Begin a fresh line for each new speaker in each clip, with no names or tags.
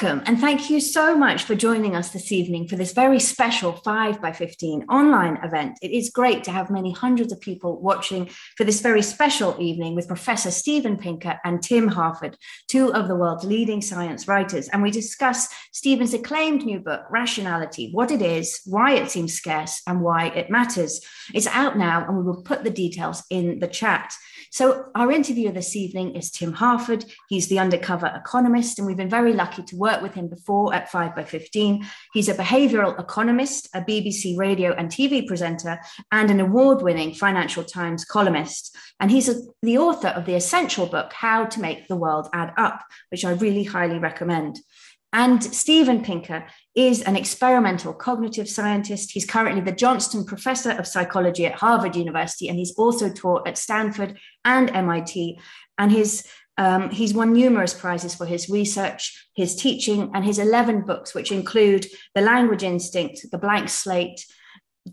Welcome, and thank you so much for joining us this evening for this very special 5 by 15 online event. It is great to have many hundreds of people watching for this very special evening with Professor Steven Pinker and Tim Harford, two of the world's leading science writers. And we discuss Steven's acclaimed new book, Rationality What It Is, Why It Seems Scarce, and Why It Matters. It's out now, and we will put the details in the chat. So, our interviewer this evening is Tim Harford. He's the undercover economist, and we've been very lucky to work with him before at 5 by 15. He's a behavioral economist, a BBC radio and TV presenter, and an award winning Financial Times columnist. And he's a, the author of the essential book, How to Make the World Add Up, which I really highly recommend. And Steven Pinker is an experimental cognitive scientist. He's currently the Johnston Professor of Psychology at Harvard University, and he's also taught at Stanford and MIT. And his um, he's won numerous prizes for his research, his teaching, and his 11 books, which include The Language Instinct, The Blank Slate,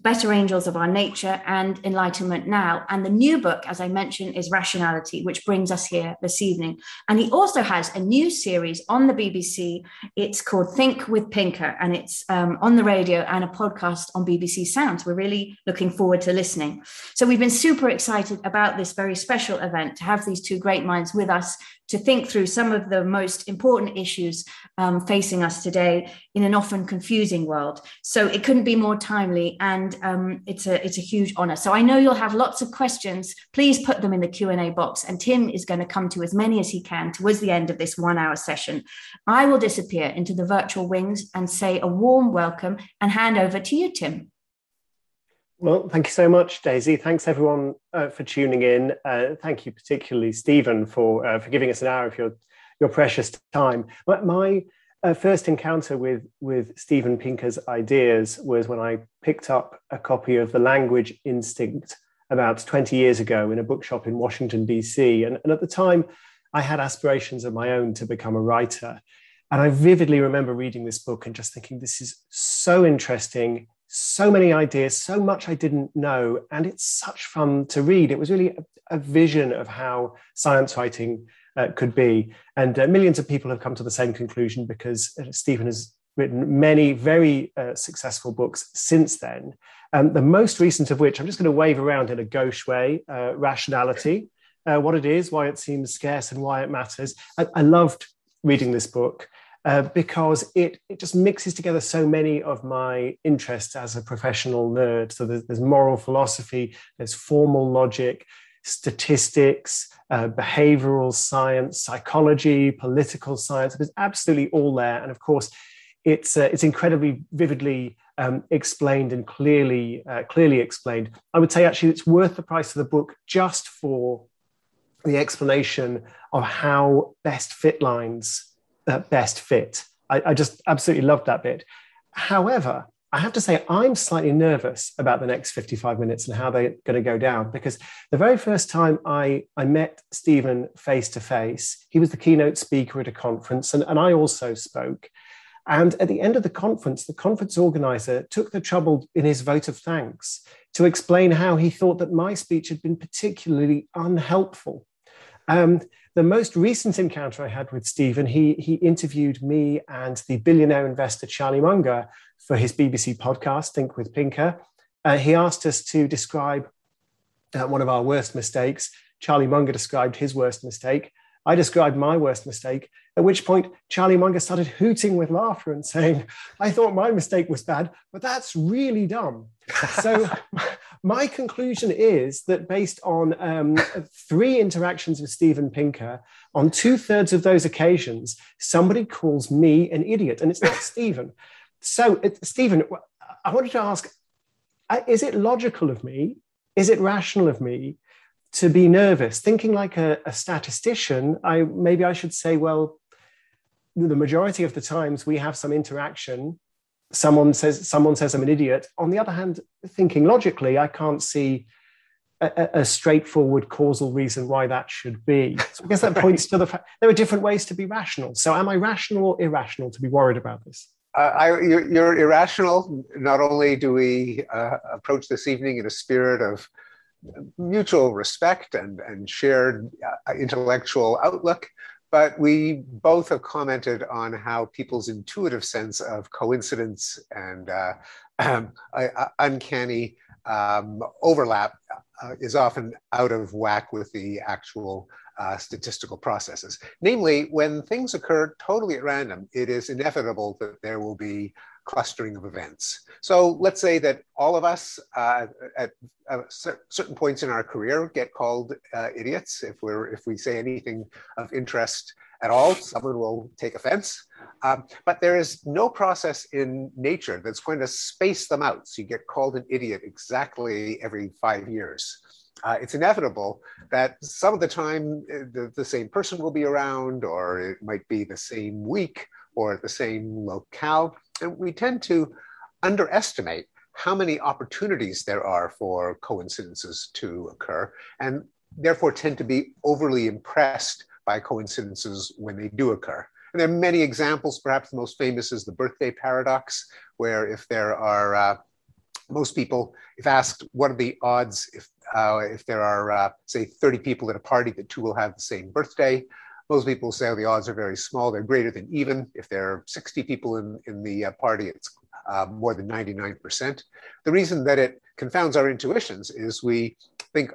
Better Angels of Our Nature and Enlightenment Now. And the new book, as I mentioned, is Rationality, which brings us here this evening. And he also has a new series on the BBC. It's called Think with Pinker, and it's um, on the radio and a podcast on BBC Sounds. We're really looking forward to listening. So we've been super excited about this very special event to have these two great minds with us to think through some of the most important issues um, facing us today in an often confusing world. So it couldn't be more timely, and um, it's a it's a huge honor. So I know you'll have lots of questions. Please put them in the Q and A box, and Tim is going to come to as many as he can towards the end of this one hour session. I will disappear into the virtual wings and say a warm welcome and hand over to you, Tim.
Well, thank you so much, Daisy. Thanks everyone uh, for tuning in. Uh, thank you particularly, Steven, for uh, for giving us an hour of your your precious time. My, my uh, first encounter with with Steven Pinker's ideas was when I picked up a copy of The Language Instinct about 20 years ago in a bookshop in Washington D.C. And, and at the time, I had aspirations of my own to become a writer. And I vividly remember reading this book and just thinking, this is so interesting so many ideas, so much I didn't know, and it's such fun to read. It was really a, a vision of how science writing uh, could be. And uh, millions of people have come to the same conclusion because Steven has written many very uh, successful books since then. Um, the most recent of which I'm just going to wave around in a gauche way uh, Rationality, uh, what it is, why it seems scarce, and why it matters. I, I loved reading this book. Uh, because it, it just mixes together so many of my interests as a professional nerd. So there's, there's moral philosophy, there's formal logic, statistics, uh, behavioral science, psychology, political science. It's absolutely all there. And of course, it's, uh, it's incredibly vividly um, explained and clearly, uh, clearly explained. I would say actually it's worth the price of the book just for the explanation of how best fit lines best fit. I, I just absolutely loved that bit. However, I have to say, I'm slightly nervous about the next 55 minutes and how they're going to go down because the very first time I, I met Steven face to face, he was the keynote speaker at a conference, and, and I also spoke. And at the end of the conference, the conference organizer took the trouble in his vote of thanks to explain how he thought that my speech had been particularly unhelpful. Um, the most recent encounter I had with Steven, he, he interviewed me and the billionaire investor Charlie Munger for his BBC podcast, Think with Pinker. Uh, he asked us to describe uh, one of our worst mistakes. Charlie Munger described his worst mistake. I described my worst mistake, at which point Charlie Munger started hooting with laughter and saying, I thought my mistake was bad, but that's really dumb. so my conclusion is that based on um, three interactions with Steven Pinker, on two thirds of those occasions, somebody calls me an idiot, and it's not Steven. So, it, Steven, I wanted to ask uh, is it logical of me? Is it rational of me to be nervous? Thinking like a, a statistician, I maybe I should say, well, the majority of the times we have some interaction someone says someone says I'm an idiot. On the other hand, thinking logically, I can't see a, a straightforward causal reason why that should be. So I guess that points to the fact there are different ways to be rational. So am I rational or irrational to be worried about this?
Uh, I, you're, you're, irrational. Not only do we uh, approach this evening in a spirit of mutual respect and, and shared uh, intellectual outlook, but we both have commented on how people's intuitive sense of coincidence and uh, um, uncanny um, overlap uh, is often out of whack with the actual uh, statistical processes. Namely, when things occur totally at random, it is inevitable that there will be clustering of events. So let's say that all of us uh, at uh, certain points in our career get called uh, idiots. If we're if we say anything of interest at all, someone will take offense. Um, but there is no process in nature that's going to space them out. So you get called an idiot exactly every five years. Uh, it's inevitable that some of the time uh, the, the same person will be around, or it might be the same week or the same locale. And we tend to underestimate how many opportunities there are for coincidences to occur, and therefore tend to be overly impressed by coincidences when they do occur. And there are many examples, perhaps the most famous is the birthday paradox, where if there are uh, most people, if asked what are the odds if, uh, if there are, uh, say, 30 people at a party, that two will have the same birthday, most people say the odds are very small. They're greater than even. If there are 60 people in, in the uh, party, it's uh, more than 99%. The reason that it confounds our intuitions is we think,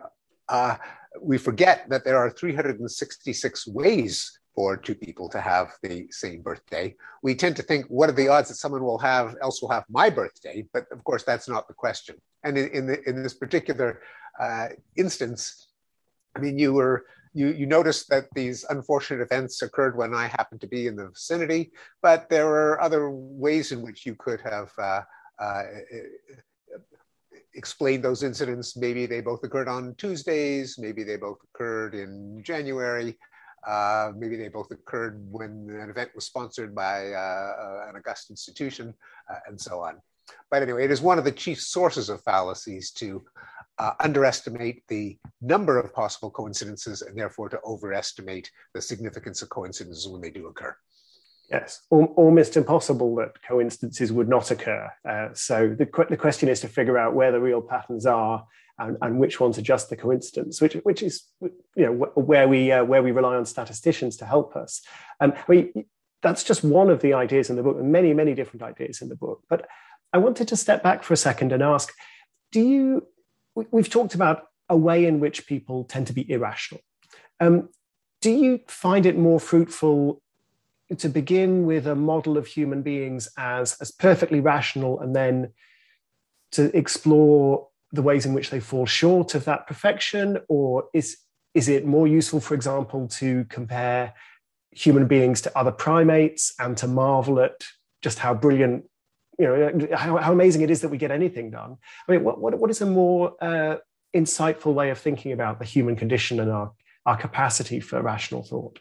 uh, we forget that there are 366 ways for two people to have the same birthday. We tend to think, what are the odds that someone will have else will have my birthday? But of course, that's not the question. And in, in, the, in this particular uh, instance, I mean, you were you, you noticed that these unfortunate events occurred when I happened to be in the vicinity, but there were other ways in which you could have uh, uh, explained those incidents. Maybe they both occurred on Tuesdays, maybe they both occurred in January, uh, maybe they both occurred when an event was sponsored by uh, an august institution, uh, and so on. But anyway, it is one of the chief sources of fallacies to uh, underestimate the number of possible coincidences and therefore to overestimate the significance of coincidences when they do occur.
Yes, almost impossible that coincidences would not occur. Uh, so the, the question is to figure out where the real patterns are and, and which ones are just the coincidence, which, which is you know where we uh, where we rely on statisticians to help us. Um, I mean, that's just one of the ideas in the book, and many many different ideas in the book. But I wanted to step back for a second and ask: Do you we've talked about a way in which people tend to be irrational. Um, do you find it more fruitful to begin with a model of human beings as, as perfectly rational and then to explore the ways in which they fall short of that perfection? Or is, is it more useful, for example, to compare human beings to other primates and to marvel at just how brilliant you know how, how amazing it is that we get anything done. I mean what, what, what is a more uh, insightful way of thinking about the human condition and our, our capacity for rational thought?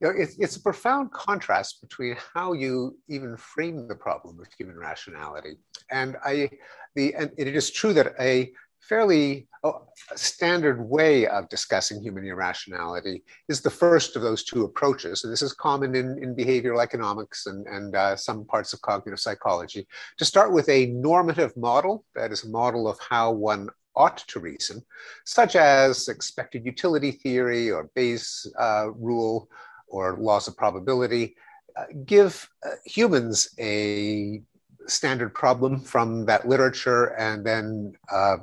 You know, it's, it's a profound contrast between how you even frame the problem of human rationality. And i the and it is true that a fairly oh, standard way of discussing human irrationality is the first of those two approaches. And this is common in, in behavioral economics and, and uh, some parts of cognitive psychology. To start with a normative model, that is a model of how one ought to reason, such as expected utility theory or Bayes uh, rule or laws of probability, uh, give uh, humans a standard problem from that literature and then uh,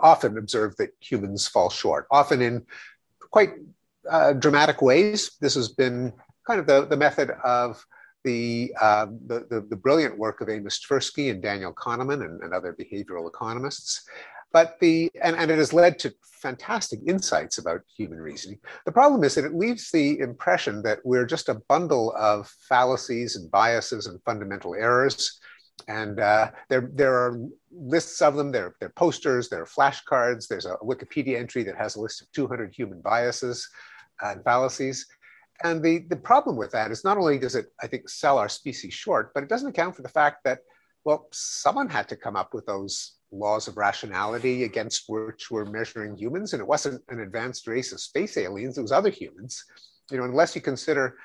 often observe that humans fall short, often in quite uh, dramatic ways. This has been kind of the, the method of the, uh, the, the, the, brilliant work of Amos Tversky and Daniel Kahneman and, and other behavioral economists. But the, and, and it has led to fantastic insights about human reasoning. The problem is that it leaves the impression that we're just a bundle of fallacies and biases and fundamental errors and uh, there, there are lists of them. There, there are posters, there are flashcards. There's a Wikipedia entry that has a list of 200 human biases and fallacies. And the, the problem with that is not only does it, I think, sell our species short, but it doesn't account for the fact that, well, someone had to come up with those laws of rationality against which we're measuring humans. And it wasn't an advanced race of space aliens, it was other humans. You know, unless you consider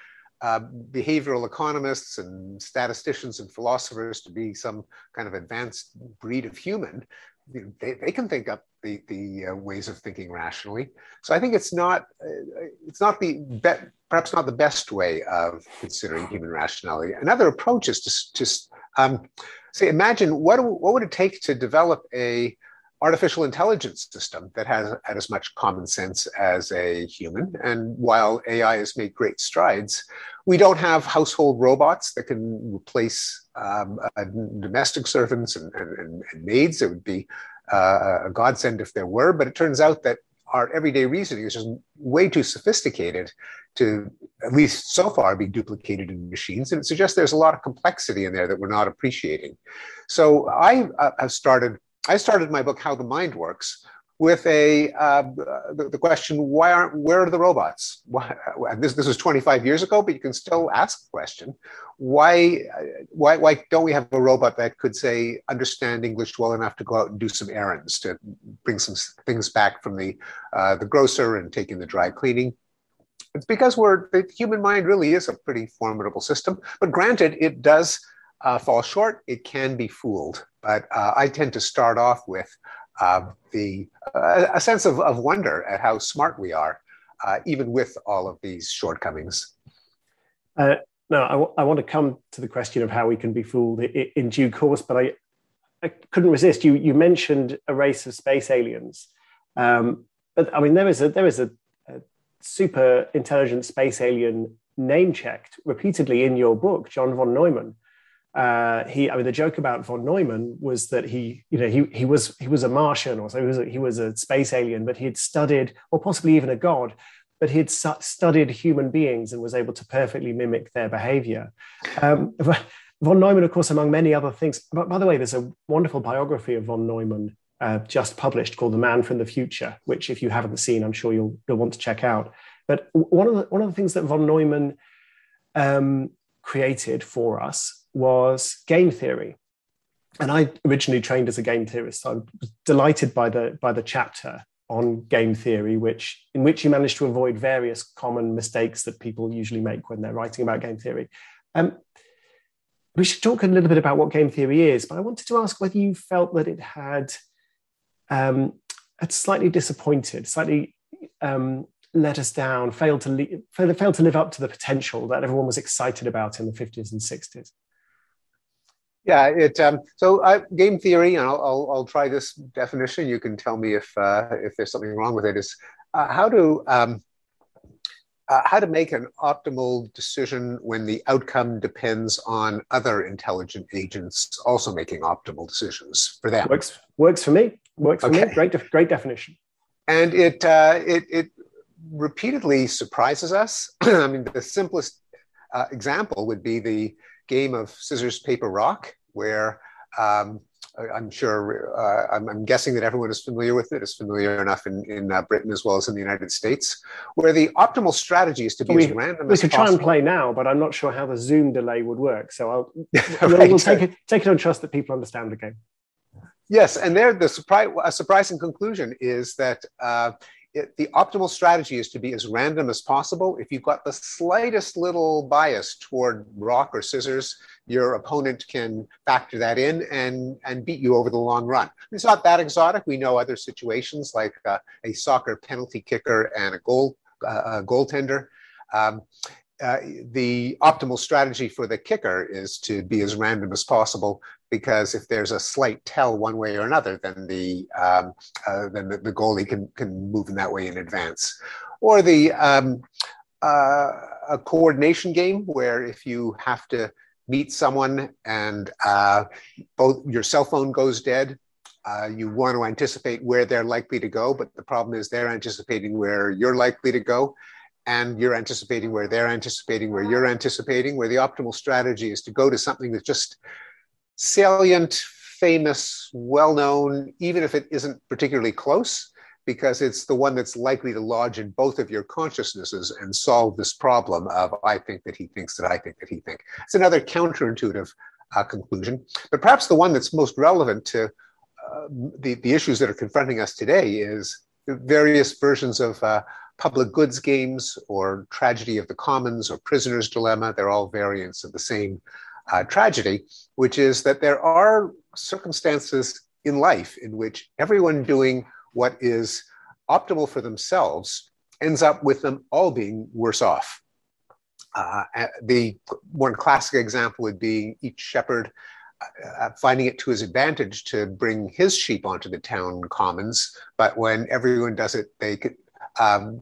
uh, behavioral economists and statisticians and philosophers to be some kind of advanced breed of human, they, they can think up the, the uh, ways of thinking rationally. So I think it's not uh, it's not the be- perhaps not the best way of considering human rationality. Another approach is to just um, say imagine what what would it take to develop a artificial intelligence system that has had as much common sense as a human. And while AI has made great strides, we don't have household robots that can replace um, uh, domestic servants and, and, and, maids. It would be uh, a godsend if there were, but it turns out that our everyday reasoning is just way too sophisticated to, at least so far, be duplicated in machines. And it suggests there's a lot of complexity in there that we're not appreciating. So I uh, have started I started my book, How the Mind Works, with a uh, the, the, question, why aren't where are the robots? Why, this this was 25 years ago, but you can still ask the question, why why why don't we have a robot that could say understand English well enough to go out and do some errands to bring some things back from the uh, the grocer and take in the dry cleaning? It's because we're the human mind really is a pretty formidable system, but granted, it does uh, fall short, it can be fooled. But uh, I tend to start off with uh, the uh, a sense of, of wonder at how smart we are, uh, even with all of these shortcomings.
Uh, now, I, w- I want to come to the question of how we can be fooled in, in due course, but I, I couldn't resist. You you mentioned a race of space aliens, um, but I mean there is a there is a, a super intelligent space alien name checked repeatedly in your book, John von Neumann uh, he, I mean, the joke about von Neumann was that he, you know, he he was he was a Martian or so he was a, he was a space alien, but he had studied, or possibly even a god, but he had studied human beings and was able to perfectly mimic their behavior. Um, von Neumann, of course, among many other things. But by the way, there's a wonderful biography of von Neumann uh, just published called "The Man from the Future," which, if you haven't seen, I'm sure you'll you'll want to check out. But one of the one of the things that von Neumann um, created for us was game theory. And I originally trained as a game theorist. So I was delighted by the, by the chapter on game theory, which in which you managed to avoid various common mistakes that people usually make when they're writing about game theory. Um, we should talk a little bit about what game theory is, but I wanted to ask whether you felt that it had um, had slightly disappointed, slightly um, let us down, failed to, le- failed to live up to the potential that everyone was excited about in the 50s and 60s.
Yeah, it. Um, so uh, game theory, and I'll, I'll, I'll, try this definition. You can tell me if uh, if there's something wrong with it. Is uh, how to um, uh, how to make an optimal decision when the outcome depends on other intelligent agents also making optimal decisions for them.
Works works for me. Works for okay. me. Great def- great definition.
And it uh, it it repeatedly surprises us. I mean, the simplest uh, example would be the game of scissors, paper, rock, where um, I'm sure, uh, I'm, I'm, guessing that everyone is familiar with it, is familiar enough in, in uh, Britain as well as in the United States, where the optimal strategy is to be
we,
as random
we
as
could
possible.
try and play now, but I'm not sure how the Zoom delay would work. So I'll, right. we'll, take, it, take it on trust that people understand the game.
Yes, and there the surprise, a surprising conclusion is that uh, it, the optimal strategy is to be as random as possible. If you've got the slightest little bias toward rock or scissors, your opponent can factor that in and, and beat you over the long run. It's not that exotic. We know other situations like uh, a soccer penalty kicker and a goal uh, a goaltender. Um, uh, the optimal strategy for the kicker is to be as random as possible because if there's a slight tell one way or another, then the um, uh, then the, the, goalie can can move in that way in advance. Or the um, uh, a coordination game where if you have to meet someone and uh, both your cell phone goes dead, uh, you want to anticipate where they're likely to go, but the problem is they're anticipating where you're likely to go and you're anticipating where they're anticipating where you're anticipating where the optimal strategy is to go to something that's just salient, famous, well known, even if it isn't particularly close, because it's the one that's likely to lodge in both of your consciousnesses and solve this problem of I think that he thinks that I think that he think. It's another counterintuitive uh, conclusion, but perhaps the one that's most relevant to uh, the, the issues that are confronting us today is various versions of uh, public goods games or tragedy of the commons or prisoner's dilemma. They're all variants of the same uh, tragedy, which is that there are circumstances in life in which everyone doing what is optimal for themselves ends up with them all being worse off. Uh, the one classic example would be each shepherd uh, finding it to his advantage to bring his sheep onto the town commons, but when everyone does it, they could um,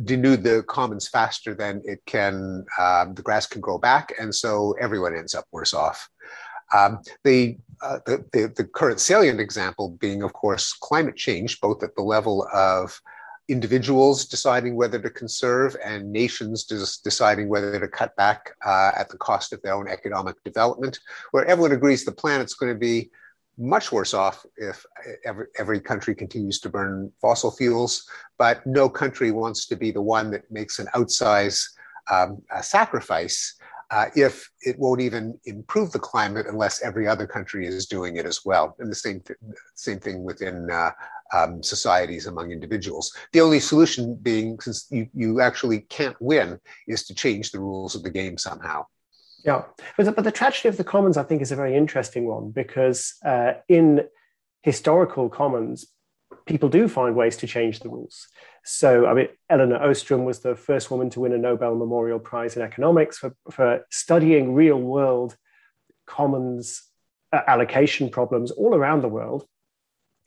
denude the commons faster than it can, um, the grass can grow back, and so everyone ends up worse off. Um, the, uh, the, the, the, current salient example being, of course, climate change, both at the level of individuals deciding whether to conserve and nations deciding whether to cut back uh, at the cost of their own economic development, where everyone agrees the planet's going to be much worse off if every, every country continues to burn fossil fuels, but no country wants to be the one that makes an outsize um, sacrifice uh, if it won't even improve the climate unless every other country is doing it as well. And the same, th- same thing within uh, um, societies among individuals. The only solution being, since you, you actually can't win, is to change the rules of the game somehow.
Yeah, but the, but the tragedy of the commons, I think, is a very interesting one because uh, in historical commons, people do find ways to change the rules. So, I mean, Elinor Ostrom was the first woman to win a Nobel Memorial Prize in economics for, for studying real world commons uh, allocation problems all around the world.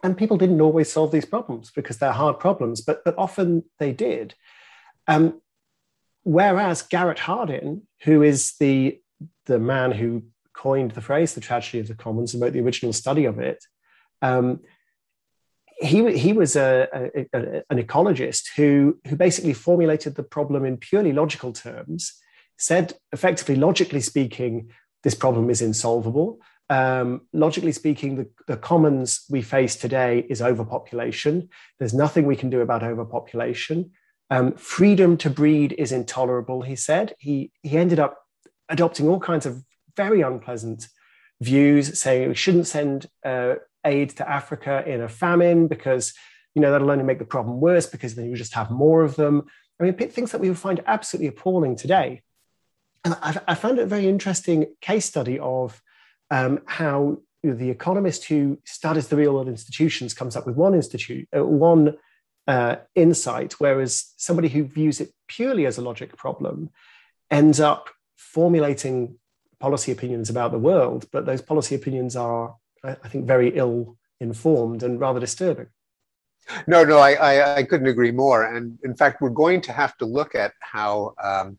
And people didn't always solve these problems because they're hard problems, but, but often they did. Um, whereas Garrett Hardin, who is the, the man who coined the phrase the tragedy of the commons and wrote the original study of it, um, he, he was a, a, a, an ecologist who, who basically formulated the problem in purely logical terms, said effectively, logically speaking, this problem is insolvable. Um, logically speaking, the, the commons we face today is overpopulation. There's nothing we can do about overpopulation. Um, freedom to breed is intolerable, he said. He, he ended up adopting all kinds of very unpleasant views, saying we shouldn't send uh, aid to Africa in a famine because you know that'll only make the problem worse because then you just have more of them. I mean, things that we would find absolutely appalling today. And I, I found it a very interesting case study of um, how the economist who studies the real world institutions comes up with one institute, uh, one uh, insight, whereas somebody who views it purely as a logic problem ends up formulating policy opinions about the world, but those policy opinions are I think, very ill informed and rather disturbing.
No, no, I, I, I, couldn't agree more. And in fact, we're going to have to look at how um,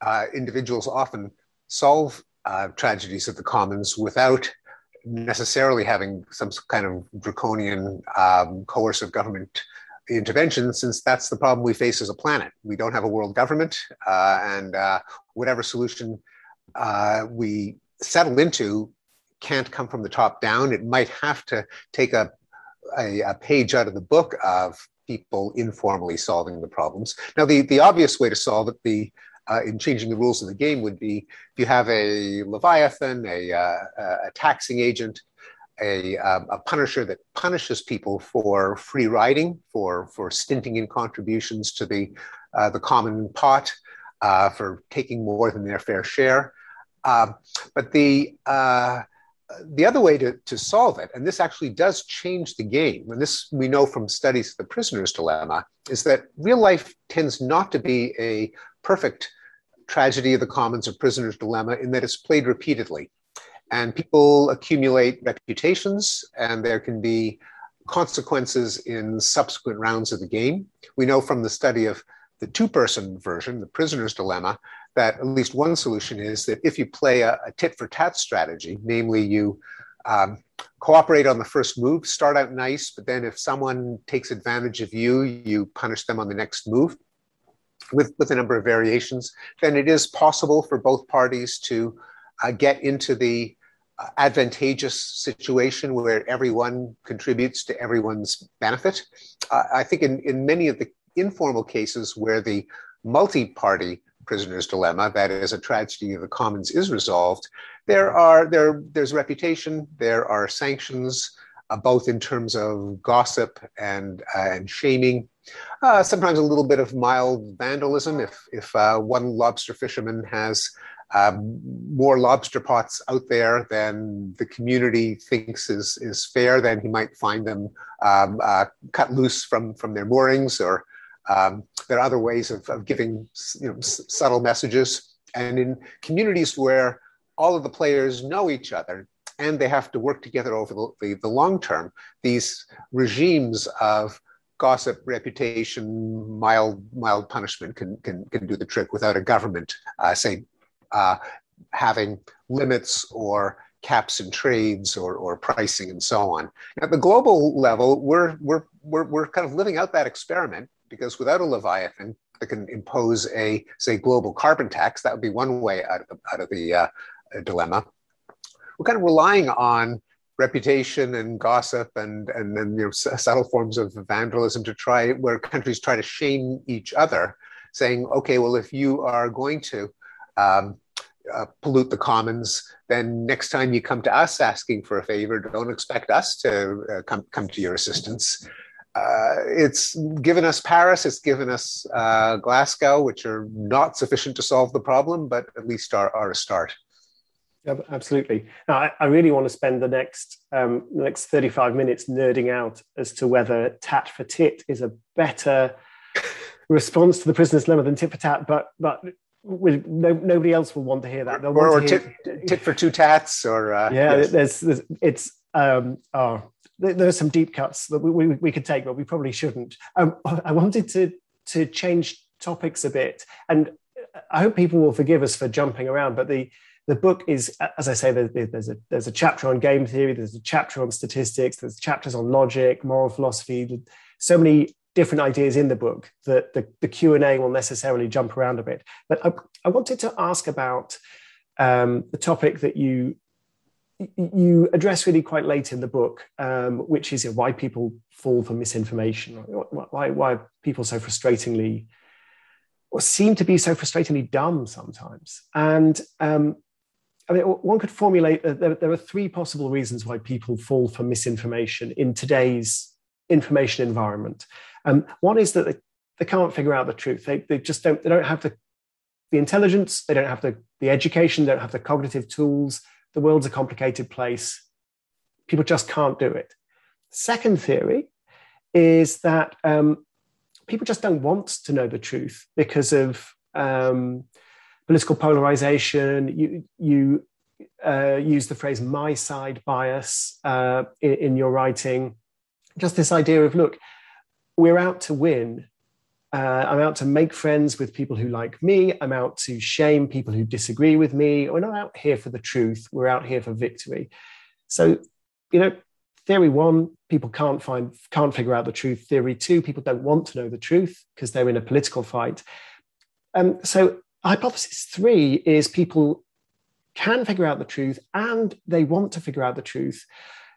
uh, individuals often solve uh, tragedies of the commons without necessarily having some kind of draconian um, coercive government intervention, since that's the problem we face as a planet. We don't have a world government, uh, and uh, whatever solution uh, we settle into can't come from the top down. It might have to take a, a, a page out of the book of people informally solving the problems. Now, the, the obvious way to solve it, the uh, in changing the rules of the game, would be if you have a leviathan, a, uh, a taxing agent, a, um, a, punisher that punishes people for free riding, for for stinting in contributions to the uh, the common pot, uh, for taking more than their fair share. Um, but the uh, the other way to, to solve it, and this actually does change the game, and this we know from studies of the prisoner's dilemma, is that real life tends not to be a perfect tragedy of the commons or prisoner's dilemma in that it's played repeatedly. And people accumulate reputations, and there can be consequences in subsequent rounds of the game. We know from the study of the two person version, the prisoner's dilemma, that at least one solution is that if you play a, a tit for tat strategy, namely you um, cooperate on the first move, start out nice, but then if someone takes advantage of you, you punish them on the next move with, with a number of variations, then it is possible for both parties to uh, get into the uh, advantageous situation where everyone contributes to everyone's benefit. Uh, I think in, in many of the informal cases where the multi party prisoner's dilemma, that is a tragedy of the commons is resolved, there are there there's reputation, there are sanctions, uh, both in terms of gossip and uh, and shaming. Uh, sometimes a little bit of mild vandalism if if one lobster fisherman has um, more lobster pots out there than the community thinks is, is fair, then he might find them um, uh, cut loose from, from their moorings, or um, there are other ways of, of giving you know, subtle messages. And in communities where all of the players know each other and they have to work together over the, the, the long term, these regimes of gossip, reputation, mild mild punishment can can can do the trick without a government, uh, uh, having limits or caps and trades or, or pricing and so on. At the global level, we're, we're, we're, we're kind of living out that experiment because without a Leviathan that can impose a, say, global carbon tax, that would be one way out of the, out of the uh, dilemma. We're kind of relying on reputation and gossip and and then you know subtle forms of vandalism to try where countries try to shame each other saying okay well if you are going to um, uh, pollute the commons, then next time you come to us asking for a favor, don't expect us to uh, come, come to your assistance. Uh, it's given us Paris, it's given us uh, Glasgow, which are not sufficient to solve the problem, but at least are, are a start.
Absolutely. Now, I, I really want to spend the next um, the next 35 minutes nerding out as to whether tat for tit is a better response to the prisoner's dilemma than tit for tat. But but no, nobody else will want to hear that.
They'll or, or tit, hear, tit, for two tats, or
uh, yeah, yes. there's, there's, it's um, oh, there, are some deep cuts that we, we, we, could take, but we probably shouldn't. Um, I wanted to to change topics a bit, and I hope people will forgive us for jumping around. But the the book is, as I say, there's a there's a chapter on game theory, there's a chapter on statistics, there's chapters on logic, moral philosophy, so many different ideas in the book that the, the q&a will necessarily jump around a bit. But i, I wanted to ask about um, the topic that you you address really quite late in the book um, which is why people fall for misinformation. Why, why people so frustratingly or seem to be so frustratingly dumb sometimes. And um, I mean, one could formulate uh, there, there are three possible reasons why people fall for misinformation in today's information environment. Um, one is that they, they can't figure out the truth. They, they just don't, they don't have the, the intelligence, they don't have the, the education, they don't have the cognitive tools. The world's a complicated place. People just can't do it. Second theory is that um, people just don't want to know the truth because of um, political polarization. You, you uh, use the phrase my side bias uh, in, in, your writing. Just this idea of, look, we're out to win. Uh, I'm out to make friends with people who like me. I'm out to shame people who disagree with me. We're not out here for the truth. We're out here for victory. So, you know, theory one, people can't find, can't figure out the truth. Theory two, people don't want to know the truth because they're in a political fight. Um, so, hypothesis three is people can figure out the truth and they want to figure out the truth,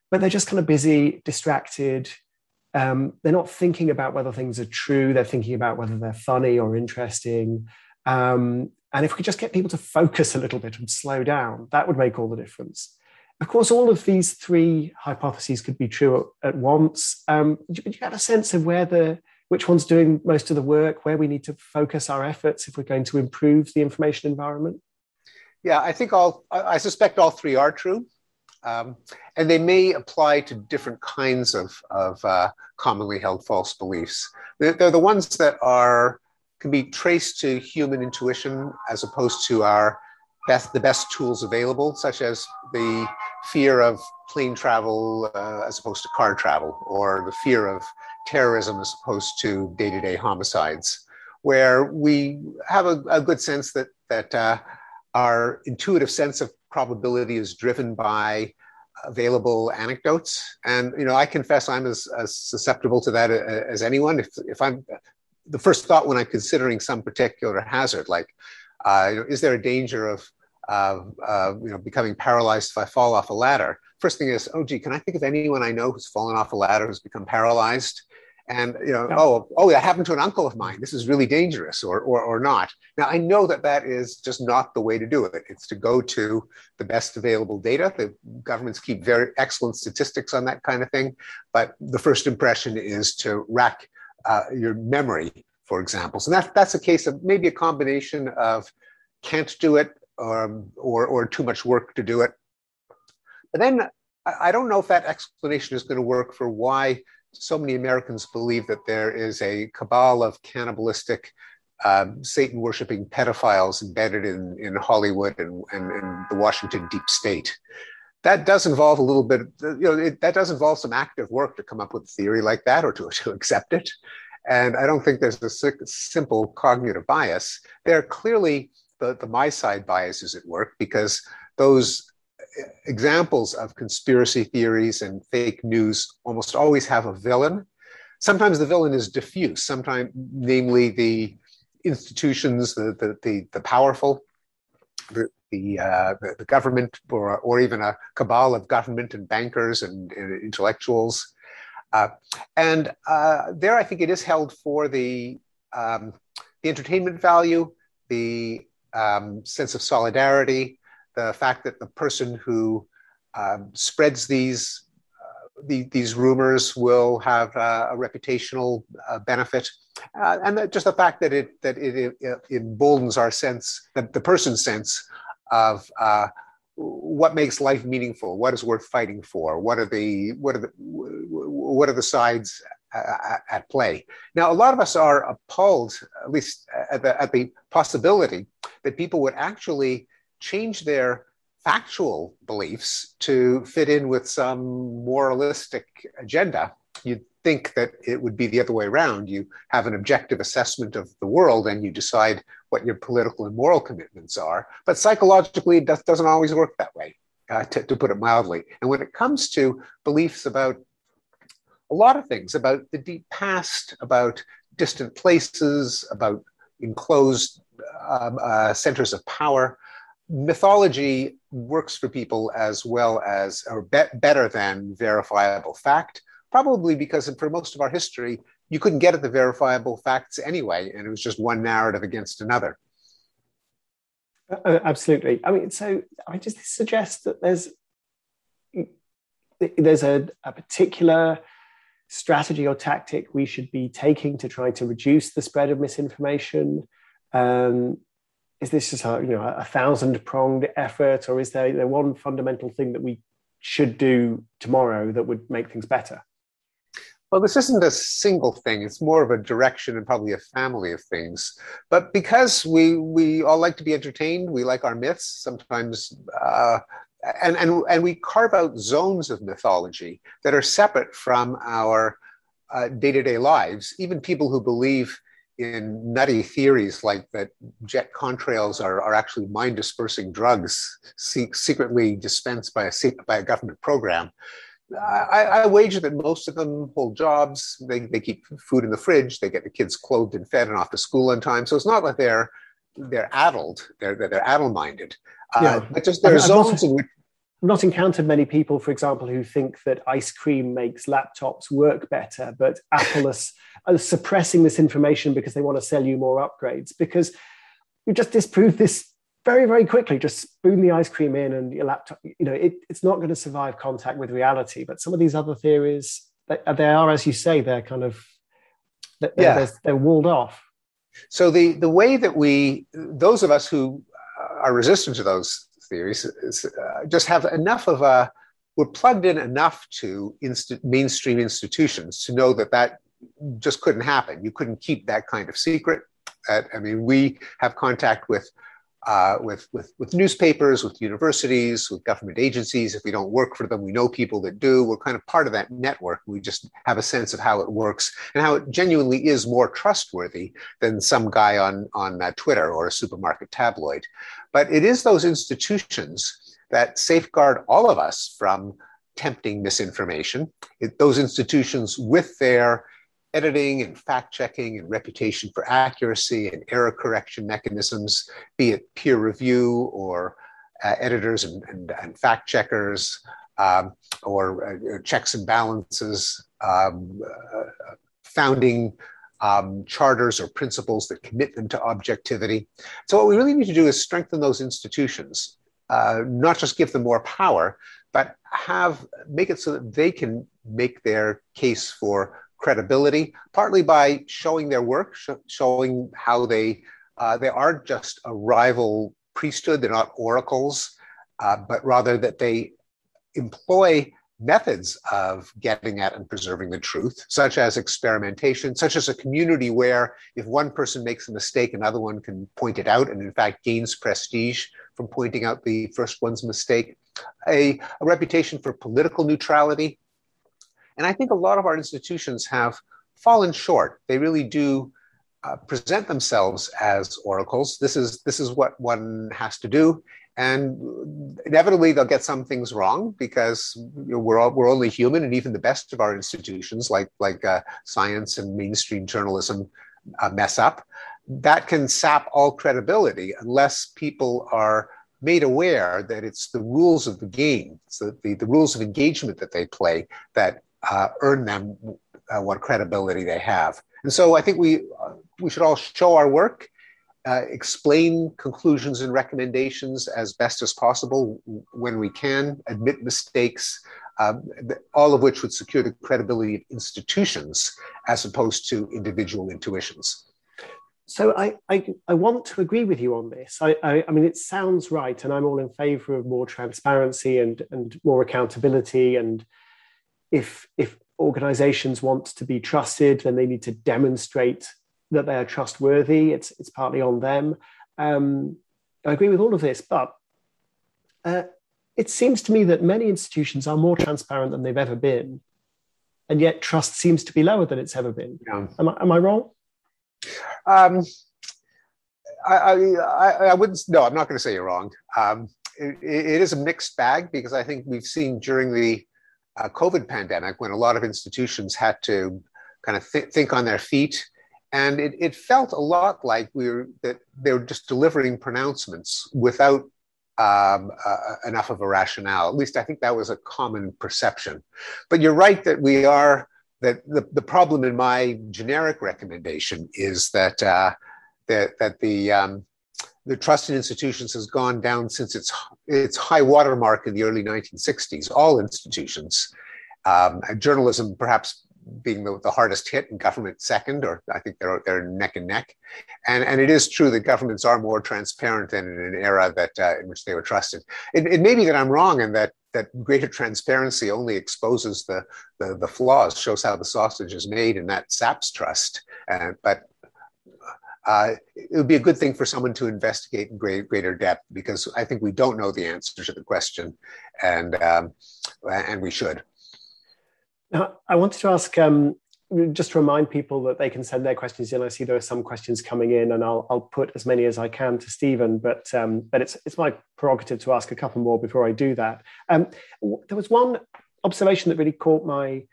but they're just kind of busy, distracted, um, they're not thinking about whether things are true. They're thinking about whether they're funny or interesting. Um, and if we could just get people to focus a little bit and slow down, that would make all the difference. Of course, all of these three hypotheses could be true at once. Um, do, you have a sense of where the which one's doing most of the work, where we need to focus our efforts if we're going to improve the information environment?
Yeah, I think all I suspect all three are true. Um, and they may apply to different kinds of, of uh, commonly held false beliefs. They're, they're, the ones that are can be traced to human intuition as opposed to our best the best tools available, such as the fear of plane travel uh, as opposed to car travel, or the fear of terrorism as opposed to day-to-day homicides, where we have a, a good sense that that uh, our intuitive sense of probability is driven by available anecdotes. And, you know, I confess I'm as, as susceptible to that as anyone. If, if I'm the first thought when I'm considering some particular hazard, like, uh, you know, is there a danger of, uh, uh, you know, becoming paralyzed if I fall off a ladder? First thing is, oh, gee, can I think of anyone I know who's fallen off a ladder who's become paralyzed? And you know, yeah. oh, oh, that happened to an uncle of mine. This is really dangerous, or, or or not. Now I know that that is just not the way to do it. It's to go to the best available data. The governments keep very excellent statistics on that kind of thing, but the first impression is to rack uh, your memory, for example. So that that's a case of maybe a combination of can't do it um, or, or too much work to do it. But then I don't know if that explanation is going to work for why so many Americans believe that there is a cabal of cannibalistic, um, Satan worshiping pedophiles embedded in, in Hollywood and, and, and, the Washington deep state. That does involve a little bit, you know, it, that does involve some active work to come up with a theory like that or to, to accept it. And I don't think there's a simple cognitive bias. There are clearly the, the my side bias is at work because those examples of conspiracy theories and fake news almost always have a villain. Sometimes the villain is diffuse, sometimes, namely the institutions, the, the, the, the powerful, the, the, uh, the, the, government, or, or even a cabal of government and bankers and, and intellectuals. Uh, and uh, there, I think it is held for the, um, the entertainment value, the um, sense of solidarity, the fact that the person who um, spreads these uh, the, these rumors will have uh, a reputational uh, benefit, uh, and just the fact that it that it, it emboldens our sense, that the person's sense of uh, what makes life meaningful, what is worth fighting for, what are the what are the what are the sides at play. Now, a lot of us are appalled, at least at the, at the possibility that people would actually change their factual beliefs to fit in with some moralistic agenda. You'd think that it would be the other way around. You have an objective assessment of the world and you decide what your political and moral commitments are. But psychologically, it doesn't always work that way, uh, to, to put it mildly. And when it comes to beliefs about a lot of things, about the deep past, about distant places, about enclosed um, uh, centers of power, mythology works for people as well as, or be- better than verifiable fact, probably because for most of our history, you couldn't get at the verifiable facts anyway, and it was just one narrative against another.
Uh, uh absolutely. I mean, so I just suggest that there's there's a, a particular strategy or tactic we should be taking to try to reduce the spread of misinformation. Um, is this just a you know a thousand pronged effort, or is there, there one fundamental thing that we should do tomorrow that would make things better?
Well, this isn't a single thing. It's more of a direction and probably a family of things. But because we we all like to be entertained, we like our myths. Sometimes, uh, and and and we carve out zones of mythology that are separate from our day to day lives. Even people who believe in nutty theories like that jet contrails are, are actually mind dispersing drugs se- secretly dispensed by a, by a government program. I, I, wager that most of them hold jobs. They, they keep food in the fridge. They get the kids clothed and fed and off to school on time. So it's not like they're they're addled. They're they're addle minded. Uh, yeah. but just there are zones in which
I've not encountered many people, for example, who think that ice cream makes laptops work better, but Apple is, are suppressing this information because they want to sell you more upgrades. Because you just disproved this very, very quickly. Just spoon the ice cream in, and your laptop, you know, it, it's not going to survive contact with reality. But some of these other theories, they, they are, as you say, they're kind of they're, yeah. they're, they're walled off.
So the the way that we, those of us who are resistant to those theories uh, just have enough of a we're plugged in enough to inst- mainstream institutions to know that that just couldn't happen. You couldn't keep that kind of secret. Uh, I mean, we have contact with uh, with, with, with newspapers, with universities, with government agencies. If we don't work for them, we know people that do. We're kind of part of that network. We just have a sense of how it works and how it genuinely is more trustworthy than some guy on, on uh, Twitter or a supermarket tabloid. But it is those institutions that safeguard all of us from tempting misinformation. It, those institutions, with their editing and fact checking and reputation for accuracy and error correction mechanisms, be it peer review or uh, editors and, and, and, fact checkers um, or uh, checks and balances, um, uh, founding um, charters or principles that commit them to objectivity. So, what we really need to do is strengthen those institutions, uh, not just give them more power, but have make it so that they can make their case for credibility, partly by showing their work, sh- showing how they uh, they aren't just a rival priesthood, they're not oracles, uh, but rather that they employ methods of getting at and preserving the truth, such as experimentation, such as a community where if one person makes a mistake, another one can point it out and, in fact, gains prestige from pointing out the first one's mistake, a, a reputation for political neutrality. And I think a lot of our institutions have fallen short. They really do uh, present themselves as oracles. This is this is what one has to do, and inevitably they'll get some things wrong because we're all, we're only human, and even the best of our institutions, like like uh, science and mainstream journalism, uh, mess up. That can sap all credibility unless people are made aware that it's the rules of the game, the, the rules of engagement that they play that uh, earn them uh, what credibility they have. And so I think we we should all show our work uh, explain conclusions and recommendations as best as possible when we can, admit mistakes, um, all of which would secure the credibility of institutions as opposed to individual intuitions.
So I, I, I want to agree with you on this. I, I, I, mean, it sounds right, and I'm all in favor of more transparency and, and more accountability. And if, if organizations want to be trusted, then they need to demonstrate that they are trustworthy. It's it's partly on them. Um, I agree with all of this, but uh, it seems to me that many institutions are more transparent than they've ever been, and yet trust seems to be lower than it's ever been. Yeah. Am, I, am I wrong? Um,
I, I, I, wouldn't. No, I'm not going to say you're wrong. Um, it, it is a mixed bag because I think we've seen during the uh, COVID pandemic when a lot of institutions had to kind of th- think on their feet and it, it felt a lot like we were that they were just delivering pronouncements without um, uh, enough of a rationale. At least I think that was a common perception. But you're right that we are that the, the problem in my generic recommendation is that uh, that that the um, the trust in institutions has gone down since its its high watermark in the early 1960s. All institutions, um, journalism perhaps being the, the, hardest hit and government second, or I think they're, they're neck and neck. And, and it is true that governments are more transparent than in an era that uh, in which they were trusted. It, it may be that I'm wrong and that that greater transparency only exposes the, the, the flaws, shows how the sausage is made, and that saps trust. Uh, but uh, it would be a good thing for someone to investigate in great, greater depth because I think we don't know the answer to the question, and um, and we should.
Now, I wanted to ask, um, just to remind people that they can send their questions in. I see there are some questions coming in, and I'll, I'll put as many as I can to Steven. But um, but it's it's my prerogative to ask a couple more before I do that. Um, there was one observation that really caught my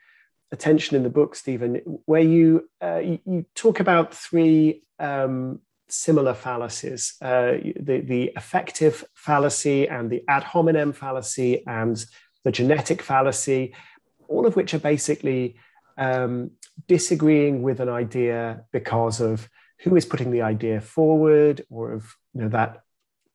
attention in the book, Steven, where you uh, you, talk about three um, similar fallacies: uh, the the affective fallacy, and the ad hominem fallacy, and the genetic fallacy all of which are basically um, disagreeing with an idea because of who is putting the idea forward or of you know that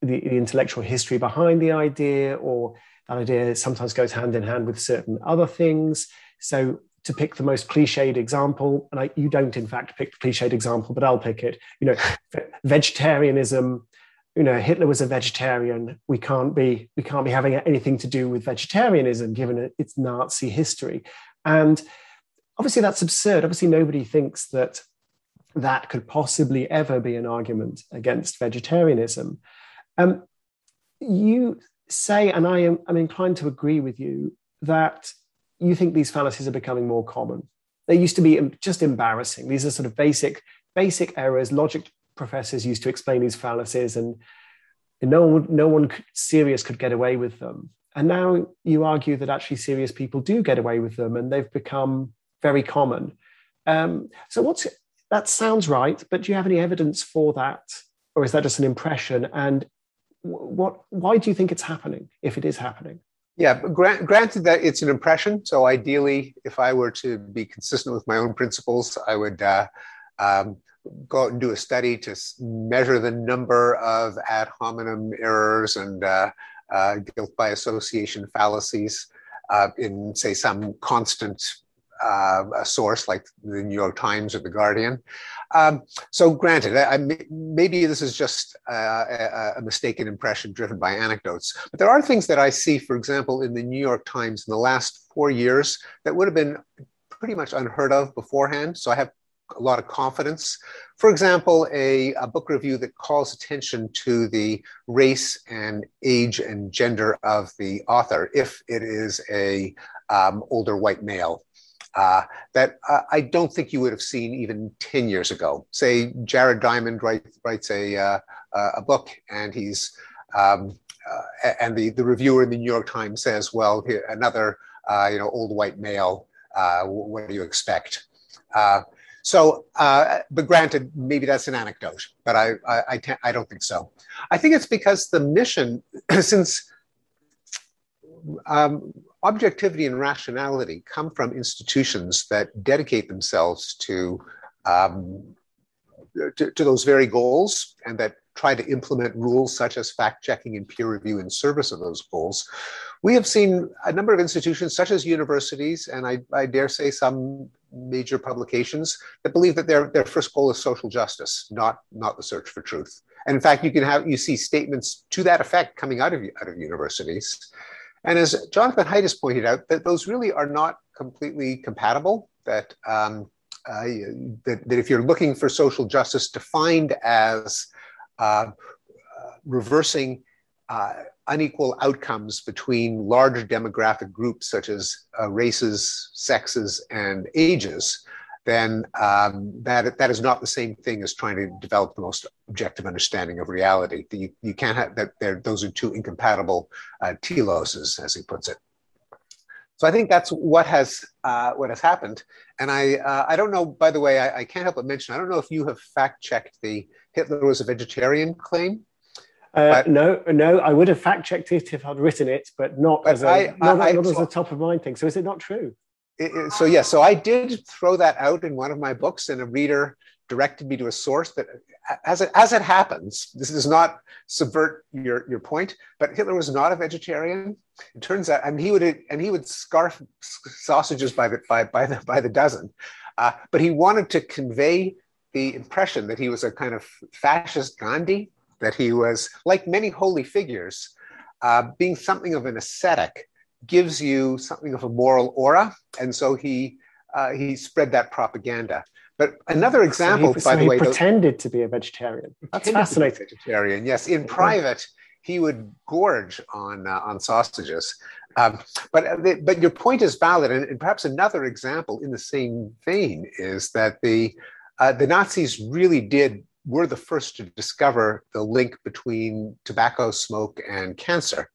the, the, intellectual history behind the idea or that idea sometimes goes hand in hand with certain other things. So to pick the most cliched example and I, you don't in fact pick the cliched example but i'll pick it you know vegetarianism you know hitler was a vegetarian. We can't be we can't be having anything to do with vegetarianism given its nazi history. And obviously that's absurd. Obviously nobody thinks that that could possibly ever be an argument against vegetarianism. Um, you say and i am i'm inclined to agree with you that you think these fallacies are becoming more common. They used to be just embarrassing. These are sort of basic basic errors logic professors used to explain these fallacies, and no one, no one serious could get away with them. And now you argue that actually serious people do get away with them, and they've become very common. Um, so what's that sounds right, but do you have any evidence for that, or is that just an impression? And what? Why do you think it's happening? If it is happening?
Yeah, grant, granted that it's an impression. So ideally, if I were to be consistent with my own principles, I would uh, um, go out and do a study to measure the number of ad hominem errors and uh, uh, guilt by association fallacies uh, in, say, some constant uh, a source like the New York Times or the Guardian. Um, so, granted, I, I, maybe this is just uh, a, a, mistaken impression driven by anecdotes, but there are things that I see, for example, in the New York Times in the last four years that would have been pretty much unheard of beforehand. So, I have a lot of confidence. For example, a, a book review that calls attention to the race and age and gender of the author, if it is a um, older white male uh, that uh, I don't think you would have seen even 10 years ago. Say Jared Diamond write, writes a, uh, a book and he's, um, uh, and the, the reviewer in the New York Times says, well, another, uh, you know, old white male, uh, what do you expect? So, but granted, maybe that's an anecdote, but I, I, I, I don't think so. I think it's because the mission, since um, objectivity and rationality come from institutions that dedicate themselves to, um, to, to, those very goals and that try to implement rules such as fact checking and peer review in service of those goals. We have seen a number of institutions, such as universities, and I, I dare say some major publications, that believe that their, their first goal is social justice, not, not the search for truth. And in fact, you can have you see statements to that effect coming out of out of universities. And as Jonathan Haidt has pointed out, that those really are not completely compatible. That, um, uh, that, that, if you're looking for social justice defined as uh, reversing uh, unequal outcomes between large demographic groups such as uh, races, sexes, and ages, then um, that, that is not the same thing as trying to develop the most objective understanding of reality. You, you can't have that, those are two incompatible uh, teloses, as he puts it. So I think that's what has uh, what has happened. And I uh, I don't know. By the way, I, I, can't help but mention I don't know if you have fact checked the Hitler was a vegetarian claim.
Uh, no, no, I would have fact checked it if I'd written it, but not but as a I, not, I, not as a top of mind thing. So is it not true?
it, so yeah, so I did throw that out in one of my books, and a reader directed me to a source that, as it as it happens, this does not subvert your your point, but Hitler was not a vegetarian. It turns out, and he would and he would scarf sausages by the by, by the by the dozen, uh, but he wanted to convey the impression that he was a kind of fascist Gandhi, that he was like many holy figures, uh, being something of an ascetic gives you something of a moral aura, and so he uh, he spread that propaganda. But another example, so
he,
by
so
the way, he
pretended to be a vegetarian. That's fascinating.
vegetarian, yes. In private, he would gorge on uh, on sausages. Um, but uh, but your point is valid, and, and, perhaps another example in the same vein is that the uh, the Nazis really did were the first to discover the link between tobacco smoke and cancer.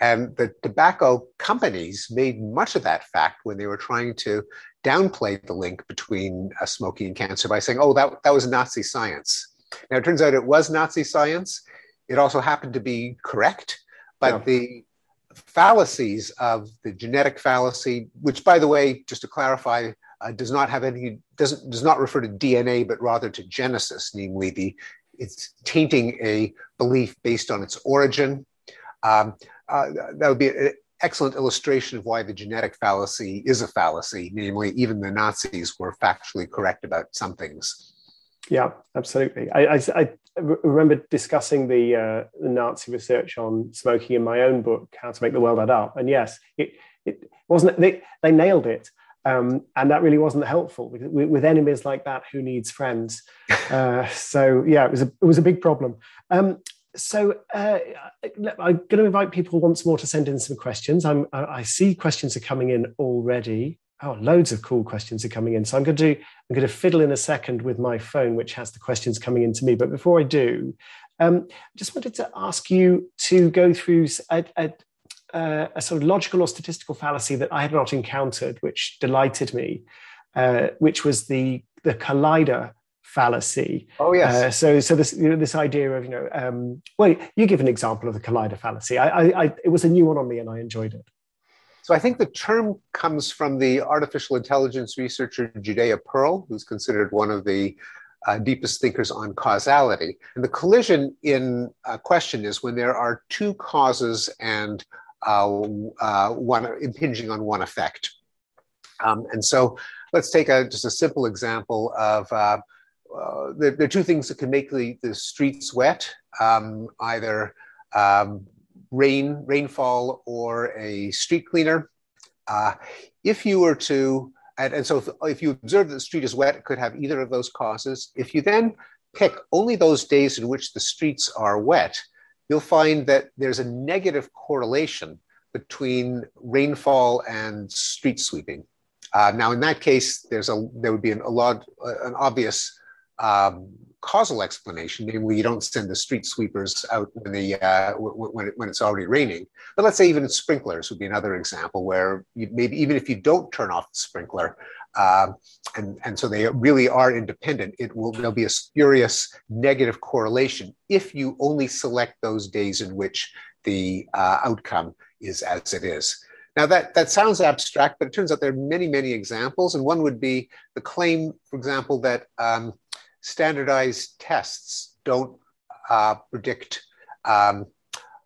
And the tobacco companies made much of that fact when they were trying to downplay the link between uh, smoking and cancer by saying, oh, that, that was Nazi science. Now, it turns out it was Nazi science. It also happened to be correct, but yeah. the fallacies of the genetic fallacy, which, by the way, just to clarify, uh, does not have any doesn't does not refer to DNA, but rather to genesis, namely the it's tainting a belief based on its origin. Um, uh, that would be an excellent illustration of why the genetic fallacy is a fallacy. Namely, even the Nazis were factually correct about some things.
Yeah, absolutely. I, I, I remember discussing the, uh, the, Nazi research on smoking in my own book, How to Make the World Add Up. And yes, it, it wasn't, they, they nailed it. Um, and that really wasn't helpful with, with, enemies like that. Who needs friends? Uh, so yeah, it was a it was a big problem. Um, so uh, I'm going to invite people once more to send in some questions. I'm, I see questions are coming in already. Oh, loads of cool questions are coming in. So I'm going to I'm going to fiddle in a second with my phone, which has the questions coming in to me. But before I do, um, I just wanted to ask you to go through a, a, a, sort of logical or statistical fallacy that I had not encountered, which delighted me, uh, which was the the collider fallacy.
Oh yes.
Uh, so so this you know, this idea of you know um, well you give an example of the collider fallacy. I, I, I, it was a new one on me and I enjoyed it.
So I think the term comes from the artificial intelligence researcher Judea Pearl, who's considered one of the uh, deepest thinkers on causality. And the collision in uh, question is when there are two causes and uh, uh, one impinging on one effect. Um, and so let's take a, just a simple example of uh, uh, there, there, are two things that can make the, the streets wet, um, either um, rain, rainfall, or a street cleaner. Uh, if you were to, and, and so if, if, you observe that the street is wet, it could have either of those causes. If you then pick only those days in which the streets are wet, you'll find that there's a negative correlation between rainfall and street sweeping. Uh, now, in that case, there's a there would be an, a lot, an obvious um, causal explanation, namely you don't send the street sweepers out when the uh, when, it, when it's already raining. But let's say even sprinklers would be another example where you, maybe even if you don't turn off the sprinkler, uh, and and so they really are independent, it will there'll be a spurious negative correlation if you only select those days in which the uh, outcome is as it is. Now that, that sounds abstract, but it turns out there are many, many examples. And one would be the claim, for example, that um, standardized tests don't uh, predict um,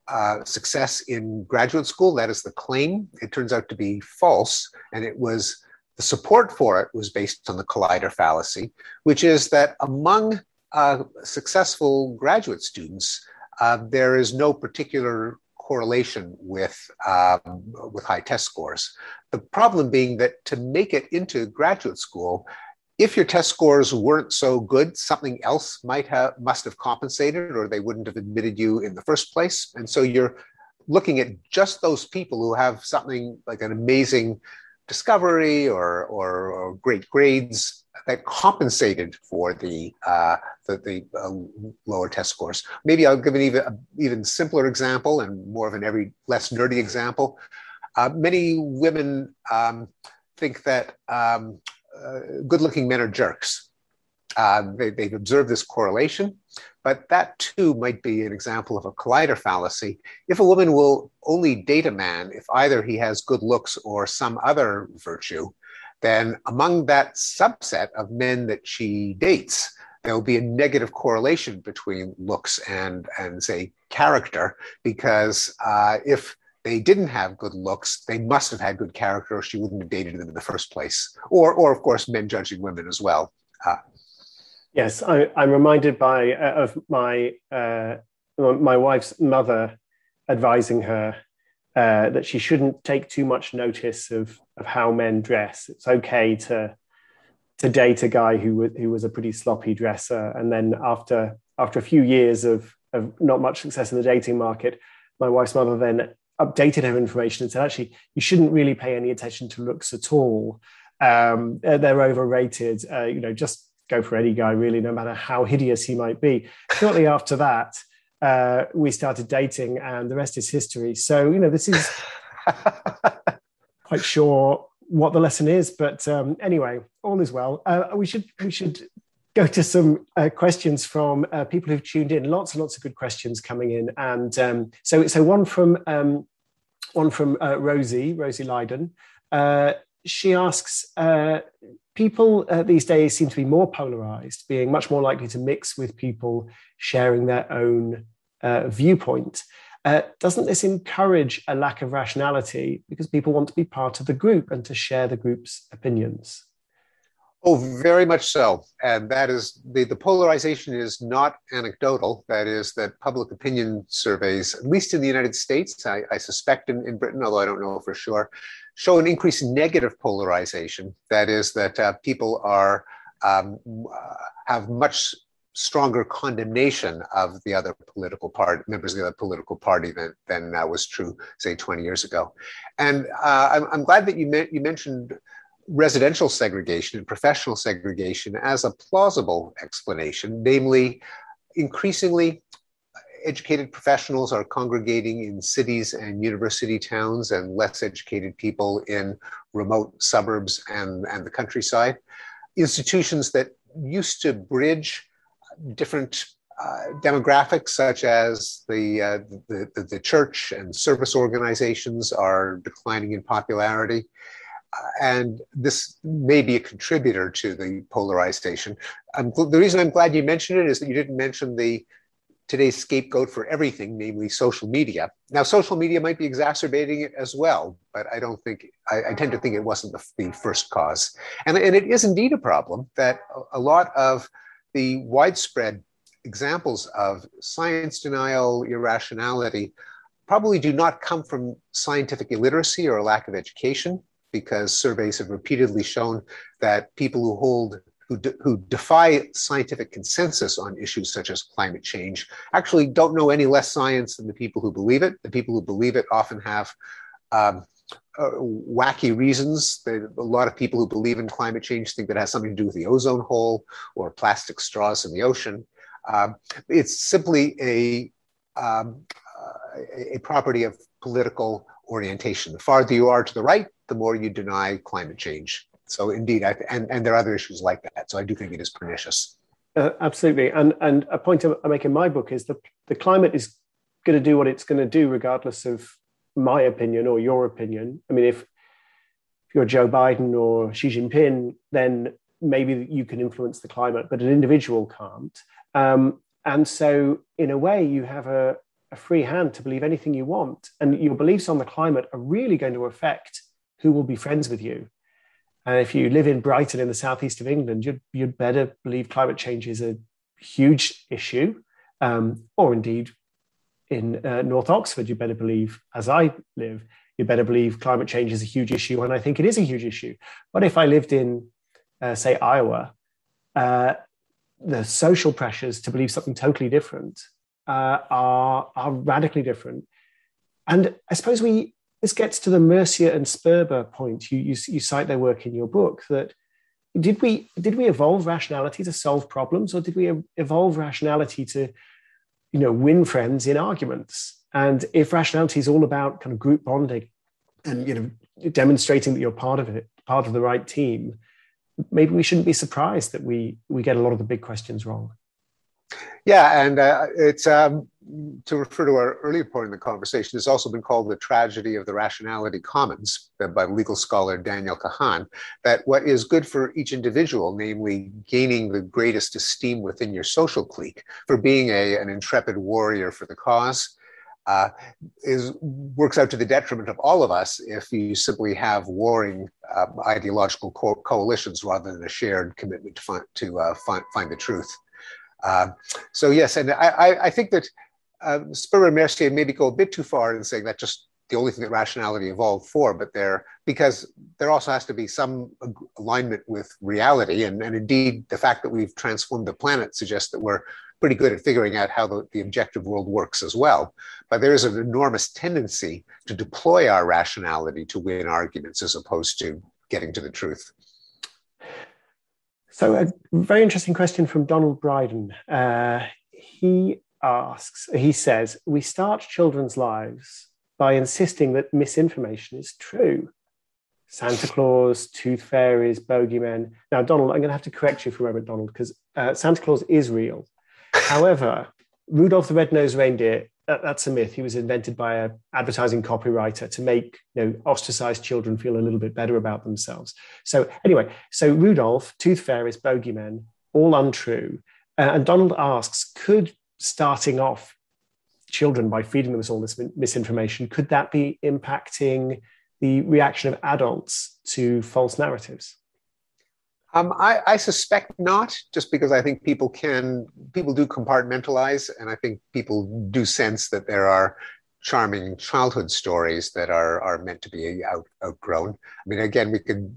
uh, success in graduate school. That is the claim. It turns out to be false. And it was the support for it was based on the collider fallacy, which is that among uh, successful graduate students, uh, there is no particular correlation with, um, with high test scores. The problem being that to make it into graduate school, if your test scores weren't so good, something else might have must have compensated, or they wouldn't have admitted you in the first place. And so you're looking at just those people who have something like an amazing discovery or, or, or great grades that compensated for the uh, the, the uh, lower test scores. Maybe I'll give an even even simpler example and more of an every less nerdy example. Uh, many women um, think that um, uh, good looking men are jerks. Uh, they, they've observed this correlation, but that too might be an example of a collider fallacy. If a woman will only date a man if either he has good looks or some other virtue, then among that subset of men that she dates, there will be a negative correlation between looks and, and say, character, because uh, if they didn't have good looks, they must have had good character, or she wouldn't have dated them in the first place. Or, or of course, men judging women as well. Uh,
yes, I, am reminded by uh, of my uh, my wife's mother advising her uh, that she shouldn't take too much notice of of how men dress. It's okay to to date a guy who was who was a pretty sloppy dresser, and then after after a few years of of not much success in the dating market, my wife's mother then updated her information and said, actually, you shouldn't really pay any attention to looks at all. Um, they're overrated. Uh, you know, just go for any guy, really, no matter how hideous he might be. Shortly after that, uh, we started dating, and the rest is history. So, you know, this is quite sure what the lesson is, but um, anyway, all is well. Uh, we should we should go to some uh, questions from uh, people who've tuned in. Lots and lots of good questions coming in, and um, so so one from um, one from uh, Rosie Rosie Lydon. Uh, she asks. Uh, people uh, these days seem to be more polarized, being much more likely to mix with people sharing their own viewpoint. doesn't this encourage a lack of rationality because people want to be part of the group and to share the group's opinions?
Oh, very much so. And that is the, the polarization is not anecdotal. That is, that public opinion surveys, at least in the United States, I, I suspect in, in Britain, although I don't know for sure, show an increased negative polarization. That is, that uh, people are um, have much stronger condemnation of the other political party, members of the other political party than, than was true, say, 20 years ago. And uh, I'm, I'm, glad that you, you mentioned residential segregation and professional segregation as a plausible explanation, namely, increasingly educated professionals are congregating in cities and university towns and less educated people in remote suburbs and, and the countryside. Institutions that used to bridge different uh, demographics such as the, uh, the, the, the, church and service organizations are declining in popularity and this may be a contributor to the polarization. the reason I'm glad you mentioned it is that you didn't mention the today's scapegoat for everything, namely social media. Now, social media might be exacerbating it as well, but I don't think, I, I tend to think it wasn't the, the first cause. And, and it is indeed a problem that a lot of the widespread examples of science denial, irrationality, probably do not come from scientific illiteracy or a lack of education, because surveys have repeatedly shown that people who hold who, de- who defy scientific consensus on issues such as climate change actually don't know any less science than the people who believe it. The people who believe it often have um, uh, wacky reasons. a lot of people who believe in climate change think that it has something to do with the ozone hole or plastic straws in the ocean. Um, it's simply a, um, uh, a property of political orientation. The farther you are to the right, the more you deny climate change. So indeed, I, and, and there are other issues like that. So I do think it is pernicious.
Uh, absolutely. And, and a point I make in my book is that the climate is going to do what it's going to do, regardless of my opinion or your opinion. I mean, if, if you're Joe Biden or Xi Jinping, then maybe you can influence the climate, but an individual can't. Um, and so, in a way, you have a, a free hand to believe anything you want. And your beliefs on the climate are really going to affect who will be friends with you and if you live in Brighton in the southeast of England, you'd, you'd better believe climate change is a huge issue, um, or indeed in uh, North Oxford, you better believe, as I live, you better believe climate change is a huge issue, and I think it is a huge issue. But if I lived in, uh, say, Iowa, uh, the social pressures to believe something totally different uh, are, are radically different. And I suppose we this gets to the Mercier and Sperber point. You, you, you cite their work in your book that did we did we evolve rationality to solve problems, or did we evolve rationality to, you know, win friends in arguments? And if rationality is all about kind of group bonding and you know demonstrating that you're part of it, part of the right team, maybe we shouldn't be surprised that we we get a lot of the big questions wrong.
Yeah, and uh, it's um, to refer to our earlier point in the conversation. It's also been called the tragedy of the rationality commons by legal scholar Daniel Kahan. That what is good for each individual, namely gaining the greatest esteem within your social clique for being a, an intrepid warrior for the cause, uh, is works out to the detriment of all of us if you simply have warring um, ideological co- coalitions rather than a shared commitment to find to uh, find, find the truth. Uh, so yes, and I, I think that uh, Sperber Mercier maybe go a bit too far in saying that just the only thing that rationality evolved for, but there because there also has to be some alignment with reality, and, and indeed the fact that we've transformed the planet suggests that we're pretty good at figuring out how the, the objective world works as well. But there is an enormous tendency to deploy our rationality to win arguments as opposed to getting to the truth.
So, a very interesting question from Donald Bryden. Uh, he asks, he says, we start children's lives by insisting that misinformation is true. Santa Claus, tooth fairies, bogeymen. Now, Donald, I'm going to have to correct you for a moment, Donald, because uh, Santa Claus is real. However, Rudolph the Red-Nosed Reindeer, that, that's a myth. He was invented by an advertising copywriter to make you know, ostracized children feel a little bit better about themselves. So anyway, so Rudolph, tooth fairies, bogeymen, all untrue. Uh, and Donald asks, could starting off children by feeding them with all this misinformation, could that be impacting the reaction of adults to false narratives?
Um, I, I, suspect not, just because I think people can, people do compartmentalize, and I think people do sense that there are charming childhood stories that are are meant to be out, outgrown. I mean, again, we could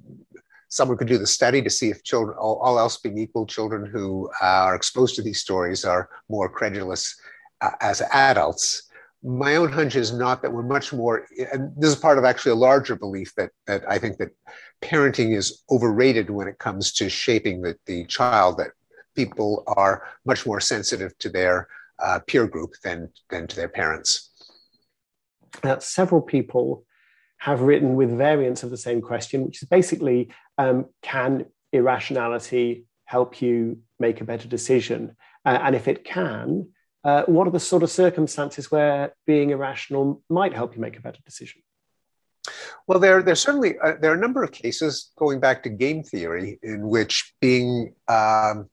someone could do the study to see if children, all, all else being equal, children who uh, are exposed to these stories are more credulous uh, as adults. My own hunch is not that we're much more, and this is part of actually a larger belief that, that I think that parenting is overrated when it comes to shaping the, the child, that people are much more sensitive to their uh, peer group than, than to their parents.
Now, several people have written with variants of the same question, which is basically um, can irrationality help you make a better decision? Uh, and if it can, uh, what are the sort of circumstances where being irrational might help you make a better decision?
Well, there, there certainly uh, there are a number of cases going back to game theory in which being um,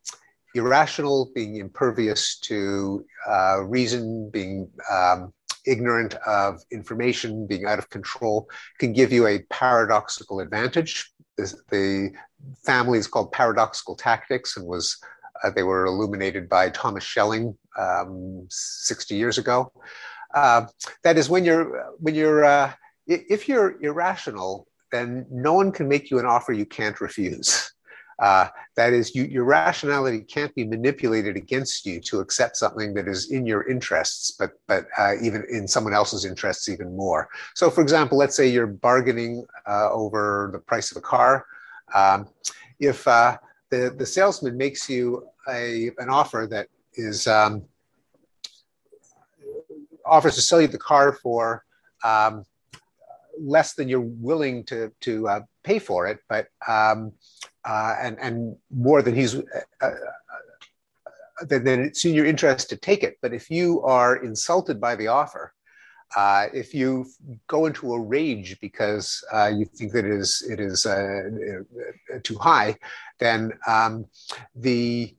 irrational, being impervious to uh, reason, being um, ignorant of information, being out of control, can give you a paradoxical advantage. The, family is called paradoxical tactics and was uh, they were illuminated by Thomas Schelling um, 60 years ago. Uh, that is when you're when you're uh, if you're irrational, then no one can make you an offer you can't refuse. Uh, that is, you, your rationality can't be manipulated against you to accept something that is in your interests, but but uh, even in someone else's interests even more. So, for example, let's say you're bargaining uh, over the price of a car. Um, if uh, the the salesman makes you a an offer that is um, offers to sell you the car for um, less than you're willing to to uh, pay for it, but um, uh, and and more than he's uh, uh, then, then it's in your interest to take it. But if you are insulted by the offer, uh, if you go into a rage because uh, you think that it is it is uh, too high, then um, the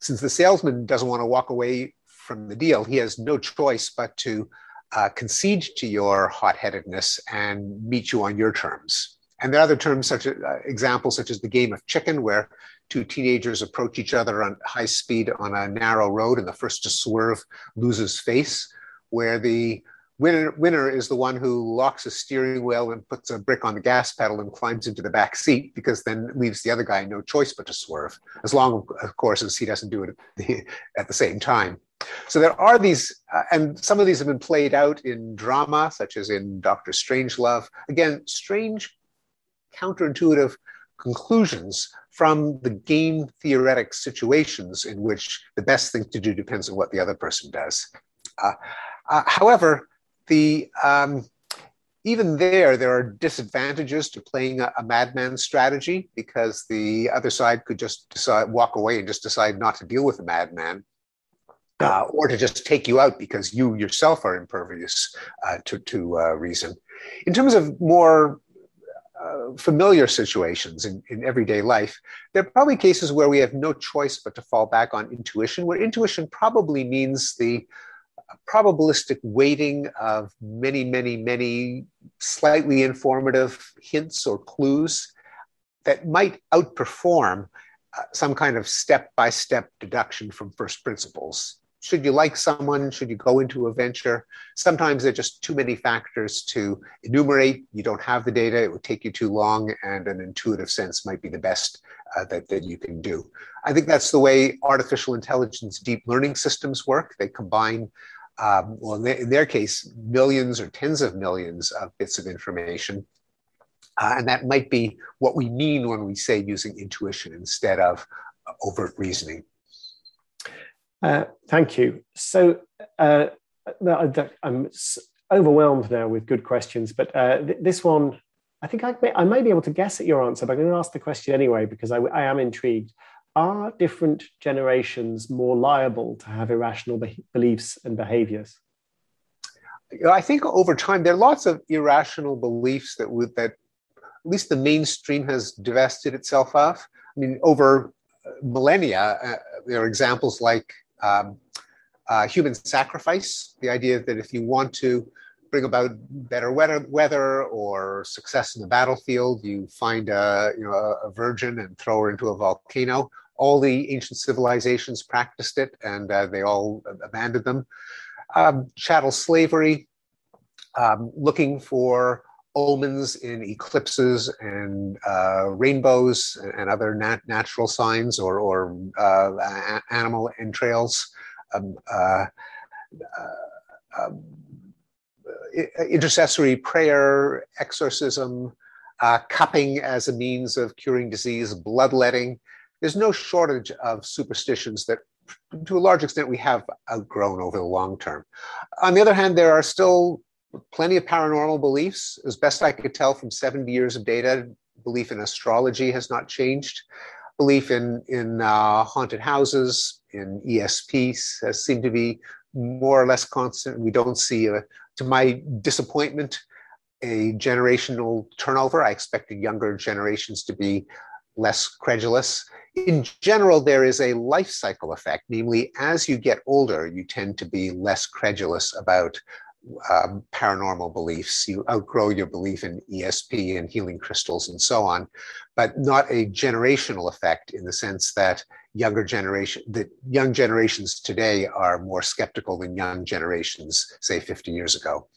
since the salesman doesn't want to walk away from the deal, he has no choice but to concede to your hot-headedness and meet you on your terms. And there are other terms, such as uh, examples such as the game of chicken, where two teenagers approach each other on high speed on a narrow road, and the first to swerve loses face, where the winner, winner is the one who locks a steering wheel and puts a brick on the gas pedal and climbs into the back seat, because then leaves the other guy no choice but to swerve, as long, of course, as he doesn't do it at the, same time. So there are these, uh, and some of these have been played out in drama, such as in Doctor Strangelove. Again, strange counterintuitive conclusions from the game theoretic situations in which the best thing to do depends on what the other person does. Uh, uh, however, the um, even there, there are disadvantages to playing a, a, madman strategy because the other side could just decide, walk away and just decide not to deal with the madman. Uh, or to just take you out because you yourself are impervious uh, to, to uh, reason. In terms of more uh, familiar situations in, in everyday life, there are probably cases where we have no choice but to fall back on intuition, where intuition probably means the probabilistic weighting of many, many, many slightly informative hints or clues that might outperform uh, some kind of step by step deduction from first principles should you like someone? Should you go into a venture? Sometimes there are just too many factors to enumerate. You don't have the data, it would take you too long, and an intuitive sense might be the best uh, that, that you can do. I think that's the way artificial intelligence deep learning systems work. They combine, um, well, in their, in their, case, millions or tens of millions of bits of information. Uh, and that might be what we mean when we say using intuition instead of overt reasoning.
Uh, thank you. So uh, I'm overwhelmed now with good questions, but uh, th- this one, I think I may, I may, be able to guess at your answer, but I'm going to ask the question anyway because I, I am intrigued. Are different generations more liable to have irrational be- beliefs and behaviors?
I think over time there are lots of irrational beliefs that would that at least the mainstream has divested itself of. I mean, over millennia, uh, there are examples like um, uh, human sacrifice, the idea that if you want to bring about better weather, weather or success in the battlefield, you find a, you know, a, virgin and throw her into a volcano. All the ancient civilizations practiced it and uh, they all abandoned them. Um, chattel slavery, um, looking for omens in eclipses and uh, rainbows and other nat- natural signs or, or uh, a- animal entrails, um, uh, uh um, intercessory prayer, exorcism, uh, cupping as a means of curing disease, bloodletting. There's no shortage of superstitions that to a large extent we have outgrown over the long term. On the other hand, there are still plenty of paranormal beliefs. As best I could tell from 70 years of data, belief in astrology has not changed. Belief in, in uh, haunted houses, in ESPs has seemed to be more or less constant. We don't see, a, to my disappointment, a generational turnover. I expected younger generations to be less credulous. In general, there is a life cycle effect, namely, as you get older, you tend to be less credulous about um, paranormal beliefs. You outgrow your belief in ESP and healing crystals and so on, but not a generational effect in the sense that younger generation that young generations today are more skeptical than young generations, say 50 years ago.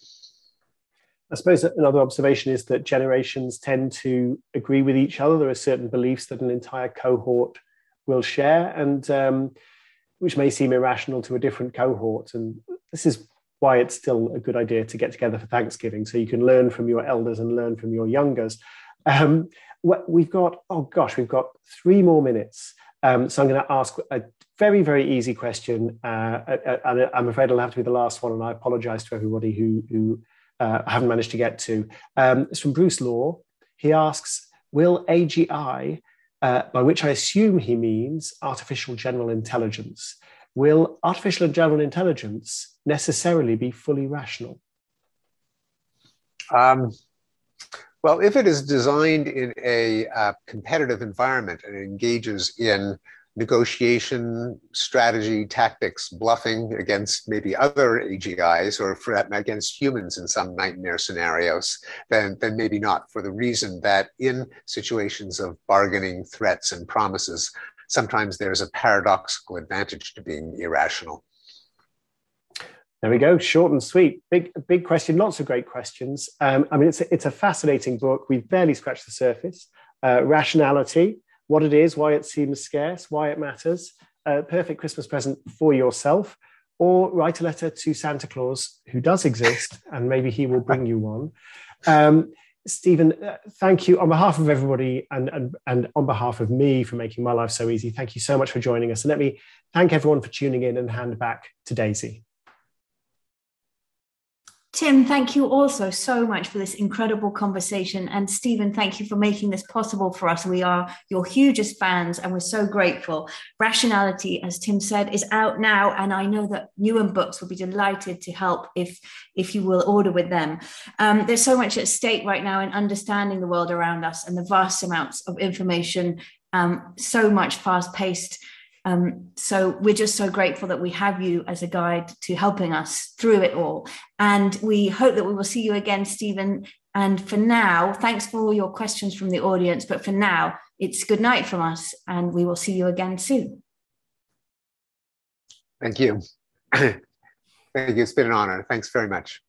I suppose another observation is that generations tend to agree with each other. There are certain beliefs that an entire cohort will share, and um, which may seem irrational to a different cohort. And this is why it's still a good idea to get together for Thanksgiving, so you can learn from your elders and learn from your youngers. Um, we've got oh gosh, we've got three more minutes. Um, so I'm going to ask a very very easy question, uh, and I'm afraid it'll have to be the last one. And I apologise to everybody who who uh, I haven't managed to get to. Um, it's from Bruce Law. He asks, "Will AGI?" Uh, by which I assume he means artificial general intelligence. Will artificial general intelligence necessarily be fully rational?
Um, well, if it is designed in a uh, competitive environment and engages in negotiation, strategy, tactics, bluffing against maybe other AGIs or for against humans in some nightmare scenarios, then, then maybe not, for the reason that in situations of bargaining, threats, and promises, sometimes there's a paradoxical advantage to being irrational.
There we go, short and sweet. Big, big question. Lots of great questions. Um, I mean, it's a, it's a fascinating book. We've barely scratched the surface. Uh, rationality, what it is, why it seems scarce, why it matters. A perfect Christmas present for yourself, or write a letter to Santa Claus, who does exist, and maybe he will bring you one. Um, Steven, uh, thank you on behalf of everybody and, and, and on behalf of me for making my life so easy. Thank you so much for joining us. And let me thank everyone for tuning in and hand back to Daisy.
Tim, thank you also so much for this incredible conversation. And Steven, thank you for making this possible for us. We are your hugest fans and we're so grateful. Rationality, as Tim said, is out now. And I know that Newham Books will be delighted to help if, if you will order with them. Um, there's so much at stake right now in understanding the world around us and the vast amounts of information, um, so much fast paced um, so we're just so grateful that we have you as a guide to helping us through it all. And we hope that we will see you again, Steven. And for now, thanks for all your questions from the audience. But for now, it's good night from us, and we will see you again soon.
Thank you. Thank you. It's been an honor. Thanks very much.